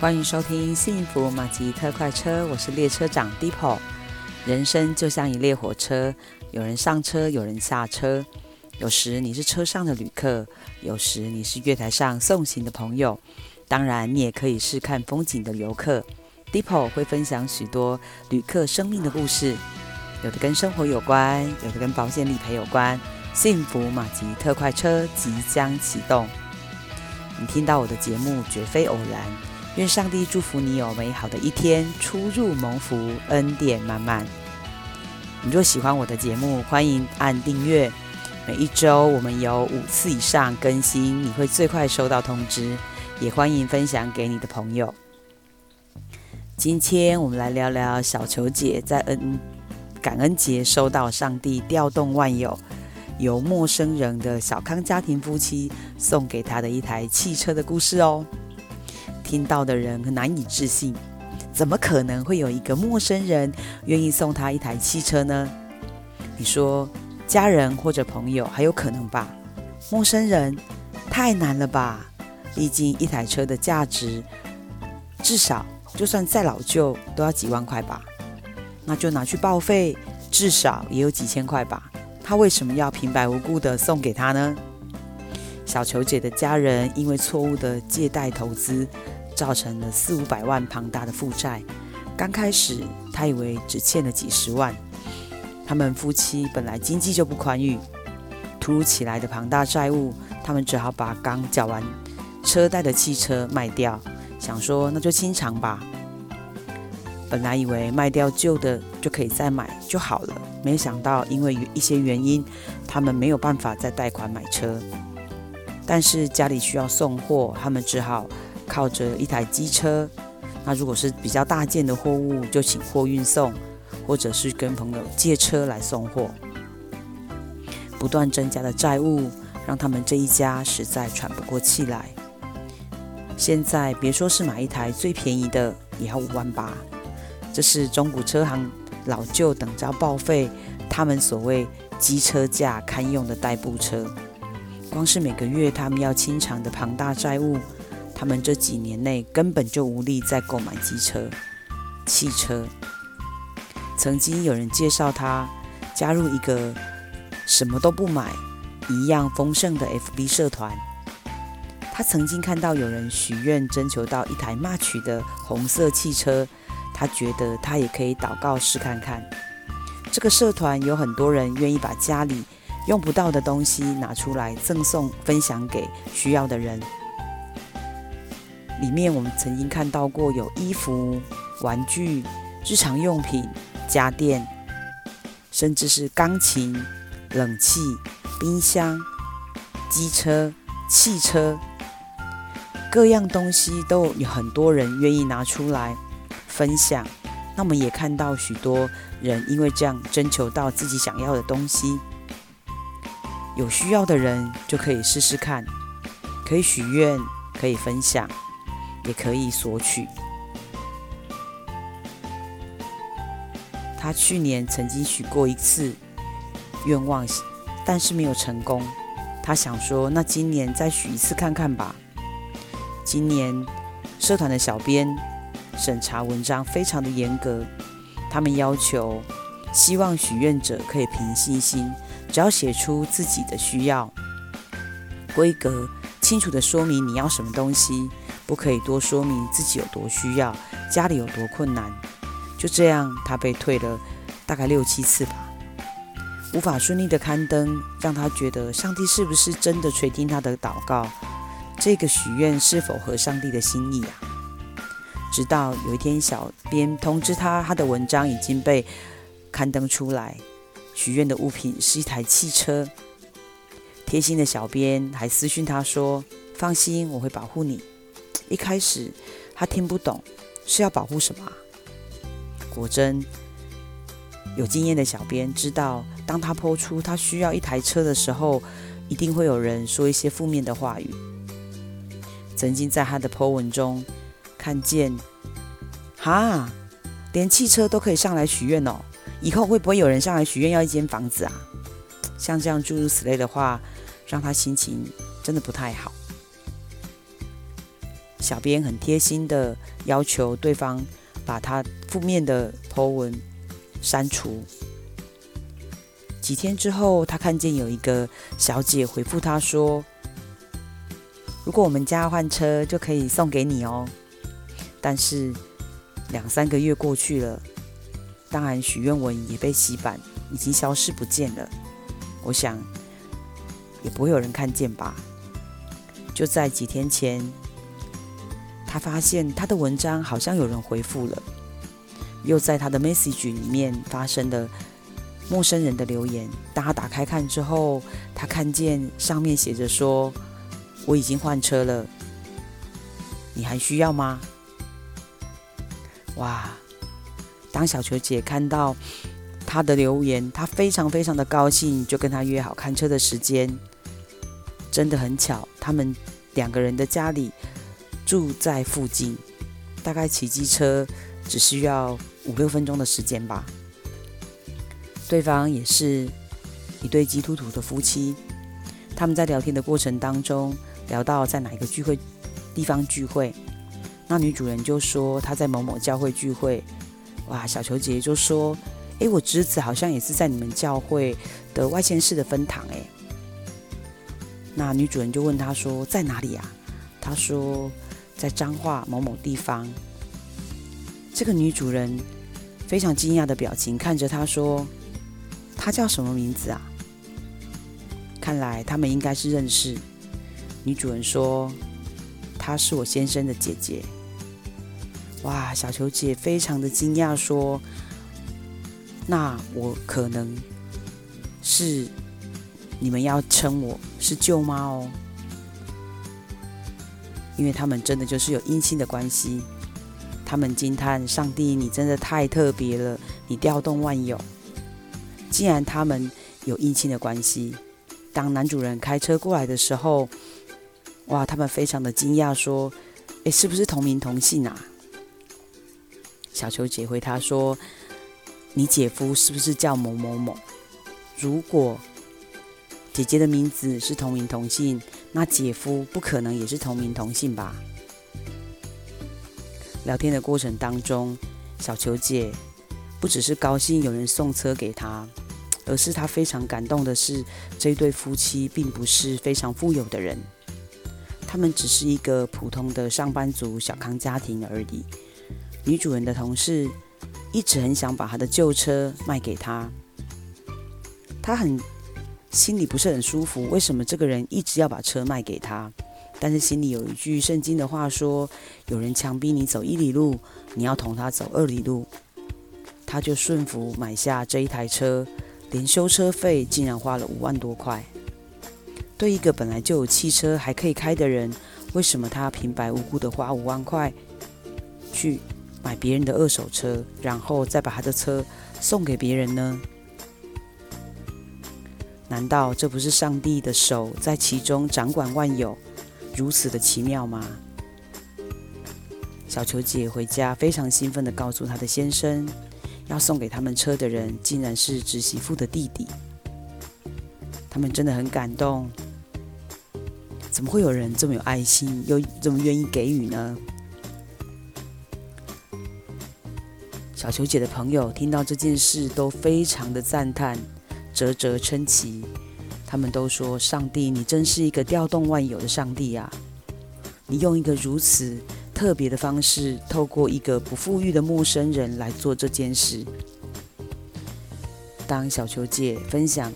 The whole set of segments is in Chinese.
欢迎收听幸福马吉特快车，我是列车长 Deepo。人生就像一列火车，有人上车，有人下车。有时你是车上的旅客，有时你是月台上送行的朋友，当然你也可以是看风景的游客。Deepo 会分享许多旅客生命的故事，有的跟生活有关，有的跟保险理赔有关。幸福马吉特快车即将启动，你听到我的节目绝非偶然。愿上帝祝福你有美好的一天，出入蒙福，恩典满满。你若喜欢我的节目，欢迎按订阅。每一周我们有五次以上更新，你会最快收到通知。也欢迎分享给你的朋友。今天我们来聊聊小球姐在恩感恩节收到上帝调动万有，由陌生人的小康家庭夫妻送给她的一台汽车的故事哦。听到的人很难以置信，怎么可能会有一个陌生人愿意送他一台汽车呢？你说家人或者朋友还有可能吧？陌生人太难了吧？毕竟一台车的价值至少就算再老旧都要几万块吧？那就拿去报废，至少也有几千块吧？他为什么要平白无故的送给他呢？小球姐的家人因为错误的借贷投资。造成了四五百万庞大的负债。刚开始，他以为只欠了几十万。他们夫妻本来经济就不宽裕，突如其来的庞大债务，他们只好把刚缴完车贷的汽车卖掉，想说那就清偿吧。本来以为卖掉旧的就可以再买就好了，没想到因为一些原因，他们没有办法再贷款买车。但是家里需要送货，他们只好。靠着一台机车，那如果是比较大件的货物，就请货运送，或者是跟朋友借车来送货。不断增加的债务让他们这一家实在喘不过气来。现在别说是买一台最便宜的，也要五万八。这是中古车行老旧等着报废，他们所谓机车价堪用的代步车。光是每个月他们要清偿的庞大债务。他们这几年内根本就无力再购买机车、汽车。曾经有人介绍他加入一个什么都不买、一样丰盛的 FB 社团。他曾经看到有人许愿征求到一台 March 的红色汽车，他觉得他也可以祷告试看看。这个社团有很多人愿意把家里用不到的东西拿出来赠送、分享给需要的人。里面我们曾经看到过有衣服、玩具、日常用品、家电，甚至是钢琴、冷气、冰箱、机车、汽车，各样东西都有很多人愿意拿出来分享。那我们也看到许多人因为这样征求到自己想要的东西，有需要的人就可以试试看，可以许愿，可以分享。也可以索取。他去年曾经许过一次愿望，但是没有成功。他想说，那今年再许一次看看吧。今年社团的小编审查文章非常的严格，他们要求希望许愿者可以凭信心，只要写出自己的需要，规格清楚地说明你要什么东西。不可以多说明自己有多需要，家里有多困难。就这样，他被退了大概六七次吧，无法顺利的刊登，让他觉得上帝是不是真的垂听他的祷告？这个许愿是否合上帝的心意啊？直到有一天，小编通知他，他的文章已经被刊登出来，许愿的物品是一台汽车。贴心的小编还私讯他说：“放心，我会保护你。”一开始他听不懂是要保护什么。果真有经验的小编知道，当他抛出他需要一台车的时候，一定会有人说一些负面的话语。曾经在他的 po 文中看见，哈，连汽车都可以上来许愿哦，以后会不会有人上来许愿要一间房子啊？像这样诸如此类的话，让他心情真的不太好。小编很贴心的要求对方把他负面的 po 文删除。几天之后，他看见有一个小姐回复他说：“如果我们家换车，就可以送给你哦。”但是两三个月过去了，当然许愿文也被洗版，已经消失不见了。我想也不会有人看见吧。就在几天前，他发现他的文章好像有人回复了，又在他的 message 里面发生了陌生人的留言。当他打开看之后，他看见上面写着说：“我已经换车了，你还需要吗？”哇！当小球姐看到他的留言，他非常非常的高兴，就跟他约好看车的时间。真的很巧，他们两个人的家里住在附近，大概骑机车只需要五六分钟的时间吧。对方也是一对基督徒的夫妻，他们在聊天的过程当中聊到在哪一个聚会地方聚会。那女主人就说她在某某教会聚会，哇！小球姐就说：“诶，我侄子好像也是在你们教会的外县市的分堂。”诶，那女主人就问她说：“在哪里啊？”她说：“在彰化某某地方。”这个女主人非常惊讶的表情看着她说：“她叫什么名字啊？”看来他们应该是认识。女主人说：“她是我先生的姐姐。”哇，小球姐非常的惊讶，说：“那我可能是你们要称我是舅妈哦，因为他们真的就是有姻亲的关系。他们惊叹上帝，你真的太特别了，你调动万有。既然他们有姻亲的关系，当男主人开车过来的时候，哇，他们非常的惊讶，说：诶，是不是同名同姓啊？”小球姐回他说：“你姐夫是不是叫某某某？如果姐姐的名字是同名同姓，那姐夫不可能也是同名同姓吧？”聊天的过程当中，小球姐不只是高兴有人送车给她，而是她非常感动的是，这对夫妻并不是非常富有的人，他们只是一个普通的上班族小康家庭而已。女主人的同事一直很想把他的旧车卖给他，他很心里不是很舒服。为什么这个人一直要把车卖给他？但是心里有一句圣经的话说：“有人强逼你走一里路，你要同他走二里路。”他就顺服买下这一台车，连修车费竟然花了五万多块。对一个本来就有汽车还可以开的人，为什么他平白无故的花五万块去？买别人的二手车，然后再把他的车送给别人呢？难道这不是上帝的手在其中掌管万有，如此的奇妙吗？小球姐回家非常兴奋地告诉她的先生，要送给他们车的人竟然是侄媳妇的弟弟。他们真的很感动，怎么会有人这么有爱心，又这么愿意给予呢？小球姐的朋友听到这件事都非常的赞叹，啧啧称奇。他们都说：“上帝，你真是一个调动万有的上帝啊！你用一个如此特别的方式，透过一个不富裕的陌生人来做这件事。”当小球姐分享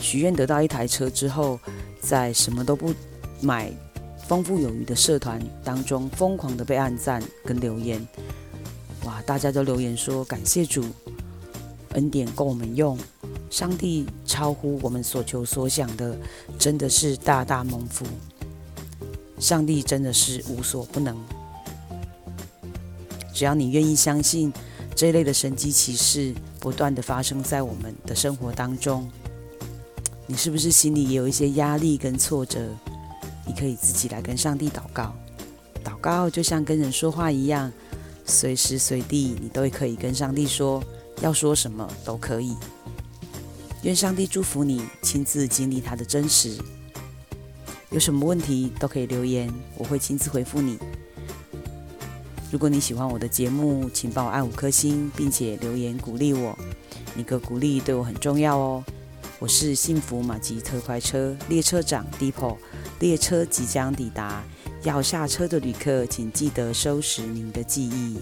许愿得到一台车之后，在什么都不买、丰富有余的社团当中，疯狂的被按赞跟留言。哇！大家都留言说感谢主，恩典够我们用，上帝超乎我们所求所想的，真的是大大蒙福。上帝真的是无所不能，只要你愿意相信这类的神迹奇事不断的发生在我们的生活当中，你是不是心里也有一些压力跟挫折？你可以自己来跟上帝祷告，祷告就像跟人说话一样。随时随地你都可以跟上帝说，要说什么都可以。愿上帝祝福你，亲自经历他的真实。有什么问题都可以留言，我会亲自回复你。如果你喜欢我的节目，请帮我按五颗星，并且留言鼓励我。你的鼓励对我很重要哦。我是幸福马吉特快车列车长 Depot，列车即将抵达。要下车的旅客请记得收拾您的记忆。